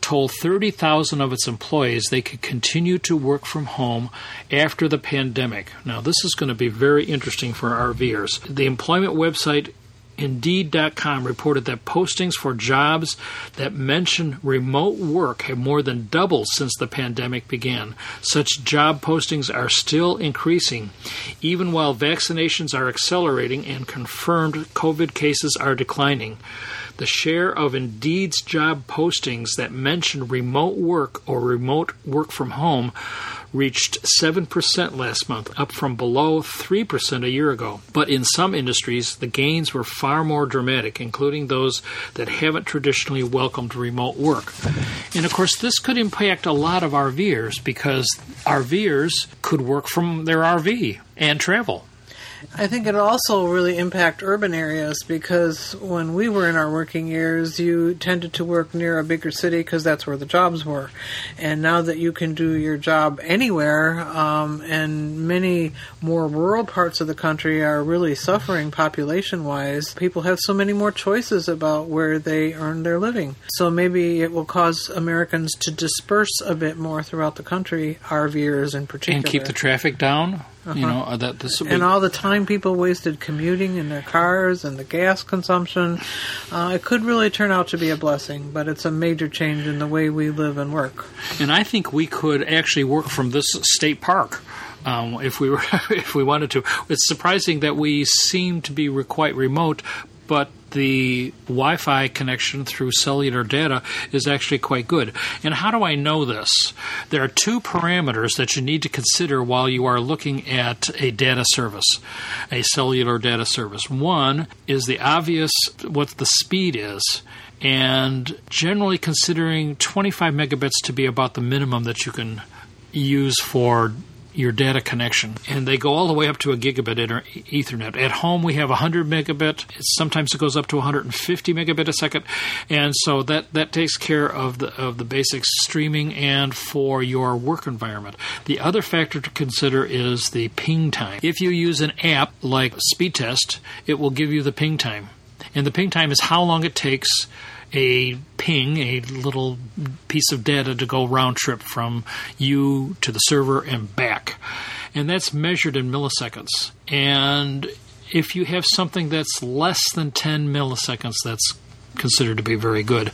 told 30,000 of its employees they could continue to work from home after the pandemic. Now, this is going to be very interesting for RVers. The employment website Indeed.com reported that postings for jobs that mention remote work have more than doubled since the pandemic began. Such job postings are still increasing, even while vaccinations are accelerating and confirmed COVID cases are declining. The share of Indeed's job postings that mention remote work or remote work from home reached 7% last month, up from below 3% a year ago. But in some industries, the gains were far more dramatic, including those that haven't traditionally welcomed remote work. And of course, this could impact a lot of RVers because RVers could work from their RV and travel. I think it'll also really impact urban areas because when we were in our working years, you tended to work near a bigger city because that's where the jobs were. And now that you can do your job anywhere, um, and many more rural parts of the country are really suffering population wise, people have so many more choices about where they earn their living. So maybe it will cause Americans to disperse a bit more throughout the country, RVers in particular. And keep the traffic down. You know, uh, that this be and all the time people wasted commuting in their cars and the gas consumption, uh, it could really turn out to be a blessing. But it's a major change in the way we live and work. And I think we could actually work from this state park. Um, if we were, if we wanted to, it's surprising that we seem to be re- quite remote, but the Wi-Fi connection through cellular data is actually quite good. And how do I know this? There are two parameters that you need to consider while you are looking at a data service, a cellular data service. One is the obvious what the speed is and generally considering 25 megabits to be about the minimum that you can use for your data connection. And they go all the way up to a gigabit inter- Ethernet. At home, we have 100 megabit. Sometimes it goes up to 150 megabit a second. And so that, that takes care of the, of the basic streaming and for your work environment. The other factor to consider is the ping time. If you use an app like Speedtest, it will give you the ping time. And the ping time is how long it takes a ping, a little piece of data to go round trip from you to the server and back. And that's measured in milliseconds. And if you have something that's less than 10 milliseconds, that's considered to be very good.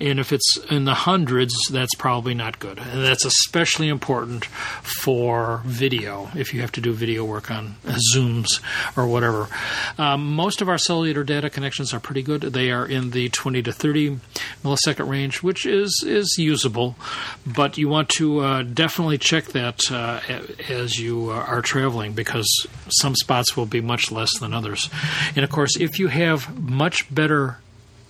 And if it's in the hundreds, that's probably not good. And that's especially important for video, if you have to do video work on Zooms or whatever. Um, most of our cellular data connections are pretty good. They are in the 20 to 30 millisecond range, which is, is usable. But you want to uh, definitely check that uh, as you uh, are traveling because some spots will be much less than others. And of course, if you have much better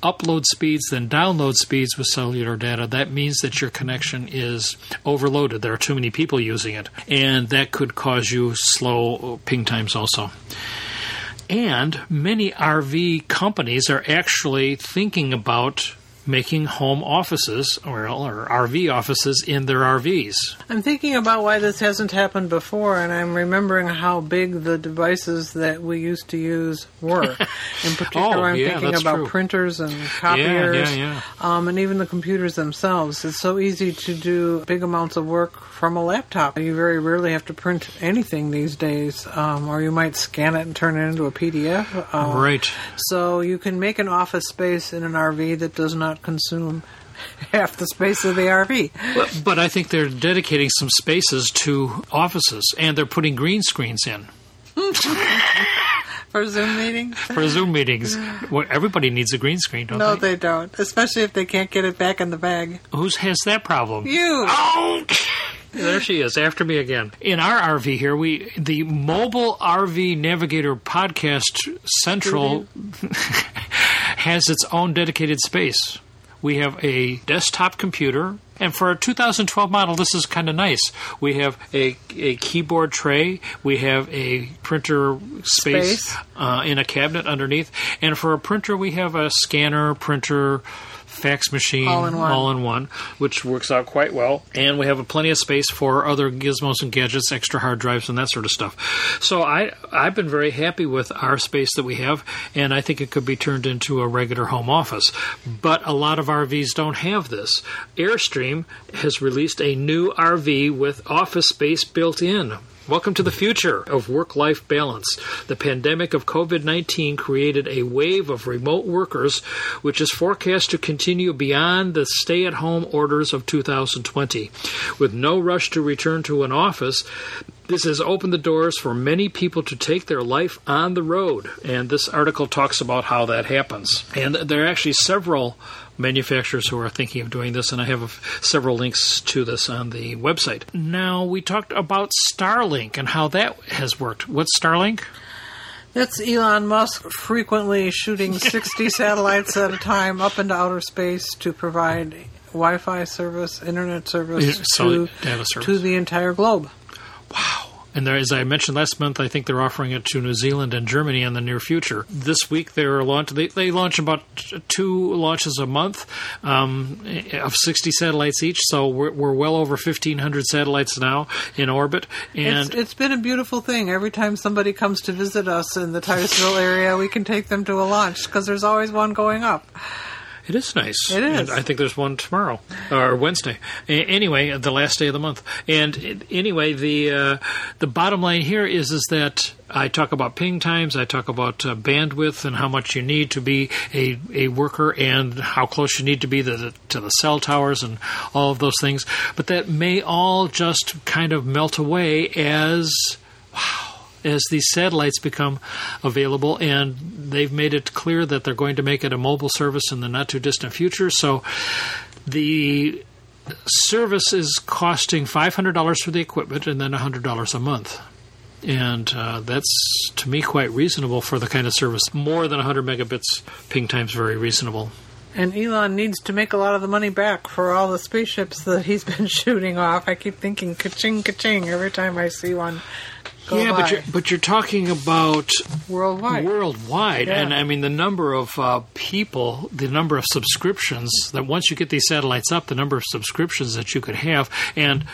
upload speeds than download speeds with cellular data, that means that your connection is overloaded. There are too many people using it, and that could cause you slow ping times also. And many RV companies are actually thinking about making home offices or, or RV offices in their RVs. I'm thinking about why this hasn't happened before, and I'm remembering how big the devices that we used to use were. In particular, Oh, I'm yeah, thinking about true. printers and copiers, yeah, Um, and even the computers themselves. It's so easy to do big amounts of work from a laptop. You very rarely have to print anything these days, um, or you might scan it and turn it into a PDF. Um, Right. So you can make an office space in an RV that does not consume half the space of the RV. But, but I think they're dedicating some spaces to offices and they're putting green screens in For Zoom meetings? for Zoom meetings. Well, everybody needs a green screen, don't No, they? No, they don't. Especially if they can't get it back in the bag. Who has that problem? You! Oh! There she is, after me again. In our RV here, we the mobile RV Navigator podcast central has its own dedicated space. We have a desktop computer, and for a 2012 model, this is kind of nice. We have a, a keyboard tray, we have a printer space, Space. Uh, in a cabinet underneath, and for a printer, we have a scanner, printer, fax machine, All in one. all in one, which works out quite well. And we have plenty of space for other gizmos and gadgets, extra hard drives, and that sort of stuff. So I I've been very happy with our space that we have, and I think it could be turned into a regular home office. But a lot of RVs don't have this. Airstream has released a new RV with office space built in. Welcome to the future of work life balance. The pandemic of COVID 19 created a wave of remote workers, which is forecast to continue beyond the stay at home orders of 2020. With no rush to return to an office, this has opened the doors for many people to take their life on the road. And this article talks about how that happens. And there are actually several manufacturers who are thinking of doing this, and I have several links to this on the website. Now, we talked about Starlink and how that has worked. What's Starlink? That's Elon Musk frequently shooting 60 satellites at a time up into outer space to provide Wi Fi service, internet service, Yeah, to, service. to the entire globe. Wow. And there, as I mentioned last month, I think they're offering it to New Zealand and Germany in the near future. This week they're launch. They, they launch about two launches a month um, of 60 satellites each. So we're, we're well over 1,500 satellites now in orbit. And It's, it's been a beautiful thing. Every time somebody comes to visit us in the Titusville area, we can take them to a launch because there's always one going up. It is nice. It is. And I think there's one tomorrow or Wednesday. A- anyway, the last day of the month. And it- anyway, the uh, the bottom line here is is that I talk about ping times, I talk about uh, bandwidth and how much you need to be a, a worker and how close you need to be to the, to the cell towers and all of those things. But that may all just kind of melt away as as these satellites become available, and they've made it clear that they're going to make it a mobile service in the not too distant future. So the service is costing $500 for the equipment and then $100 a month. And uh, that's, to me, quite reasonable for the kind of service. More than 100 megabits ping time's very reasonable. And Elon needs to make a lot of the money back for all the spaceships that he's been shooting off. I keep thinking ka-ching, ka-ching every time I see one go yeah, by. but you're, but you're talking about worldwide. worldwide, Yeah. and I mean the number of uh, people, the number of subscriptions that once you get these satellites up, the number of subscriptions that you could have, and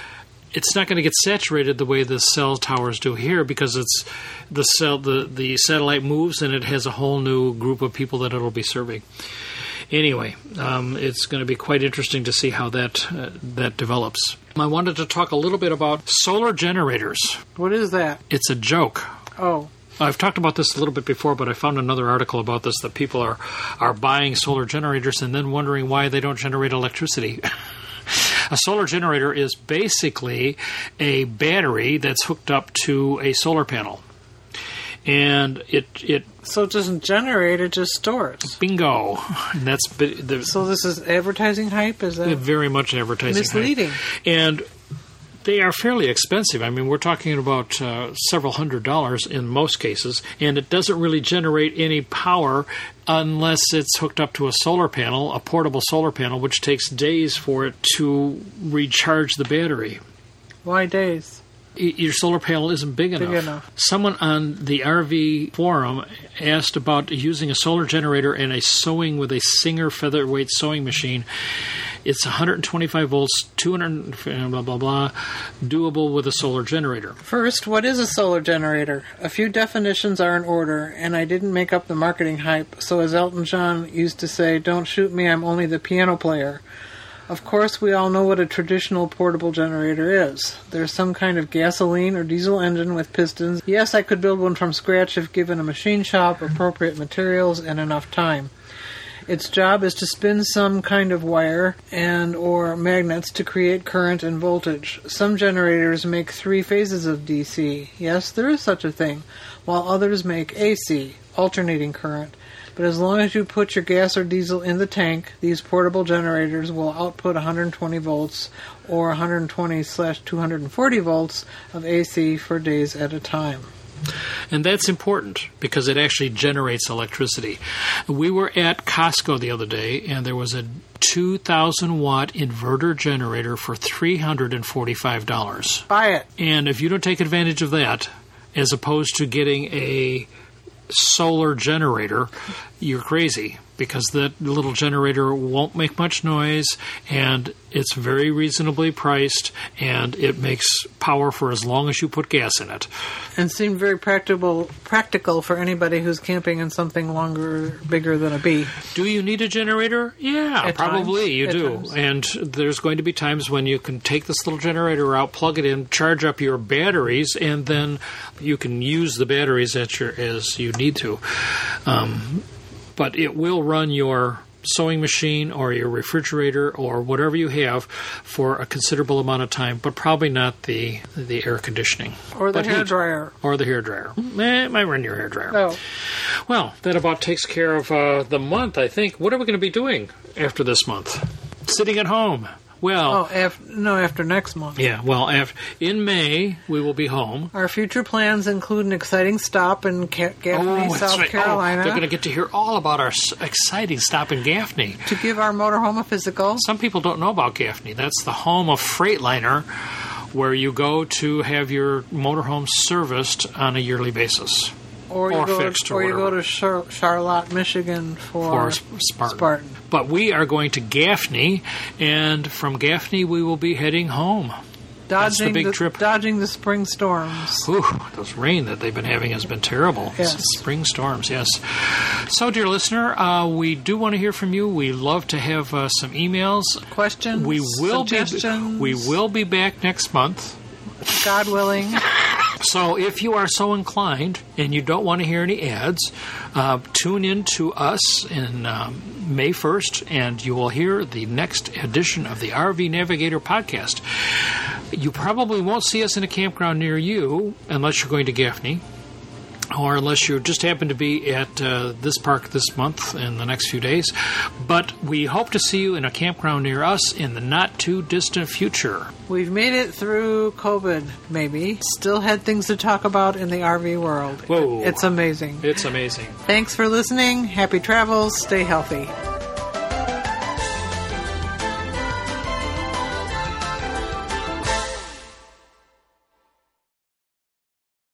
it's not going to get saturated the way the cell towers do here because it's the cell the the satellite moves and it has a whole new group of people that it'll be serving. Anyway, um, it's going to be quite interesting to see how that uh, that develops. I wanted to talk a little bit about solar generators. What is that? It's a joke. Oh, I've talked about this a little bit before, but I found another article about this that people are are buying solar generators and then wondering why they don't generate electricity. a solar generator is basically a battery that's hooked up to a solar panel. And it it so it doesn't generate; it just stores. bingo. And that's the, So this is advertising hype. Is that? very much advertising hype. Misleading. and they are fairly expensive. I mean, we're talking about uh, several hundred dollars in most cases, and it doesn't really generate any power unless it's hooked up to a solar panel, a portable solar panel, which takes days for it to recharge the battery. Why days? Your solar panel isn't big enough. enough. Someone on the RV forum asked about using a solar generator and a sewing with a Singer featherweight sewing machine. It's 125 volts, 200 blah blah blah, doable with a solar generator. First, what is a solar generator? A few definitions are in order, and I didn't make up the marketing hype, so as Elton John used to say, don't shoot me, I'm only the piano player. Of course, we all know what a traditional portable generator is. There's some kind of gasoline or diesel engine with pistons. Yes, I could build one from scratch if given a machine shop, appropriate materials, and enough time. Its job is to spin some kind of wire and or magnets to create current and voltage. Some generators make 3 phases of DC. Yes, there is such a thing, while others make AC, alternating current. But as long as you put your gas or diesel in the tank, these portable generators will output 120 volts or 120 slash 240 volts of AC for days at a time. And that's important because it actually generates electricity. We were at Costco the other day and there was a 2,000 watt inverter generator for $345. Buy it. And if you don't take advantage of that, as opposed to getting a solar generator, you're crazy because that little generator won't make much noise and it's very reasonably priced and it makes power for as long as you put gas in it. And seemed very practical practical for anybody who's camping in something longer, bigger than a bee. Do you need a generator? Yeah, At probably times. you At do. times. And there's going to be times when you can take this little generator out, plug it in, charge up your batteries, and then you can use the batteries at your as you need to. Um, but it will run your sewing machine or your refrigerator or whatever you have for a considerable amount of time, but probably not the the air conditioning Or the But hair dryer. or the hair dryer. Eh, it might run your hair dryer. Oh, Well, that about takes care of uh, the month, I think. What are we going to be doing after this month? Sitting at home. Well, oh, af- no, after next month. yeah, well, af- in May, we will be home. Our future plans include an exciting stop in Ca- Gaffney, oh, that's South right. Oh, Carolina, they're going to get to hear all about our s- exciting stop in Gaffney. to give our motorhome a physical. Some people don't know about Gaffney. That's the home of Freightliner, where you go to have your motorhome serviced on a yearly basis. Or you Or go, fixed or or you go to Char- Charlotte, Michigan for, for Spartan. Spartan. But we are going to Gaffney, and from Gaffney we will be heading home. That's the Dodging big trip. dodging the spring storms. Whew, those rain that they've been having has been terrible. Yes. Spring storms, yes. So, dear listener, uh, we do want to hear from you. We love to have uh, some emails. Questions, We will be suggestions, we will be back next month. God willing. So, if you are so inclined and you don't want to hear any ads, uh, tune in to us in um, May 1st, and you will hear the next edition of the RV Navigator podcast. You probably won't see us in a campground near you unless you're going to Gaffney. Or unless you just happen to be at uh, this park this month in the next few days. But we hope to see you in a campground near us in the not too distant future. We've made it through COVID, maybe. Still had things to talk about in the RV world. Whoa. It's amazing. It's amazing. Thanks for listening. Happy travels. Stay healthy.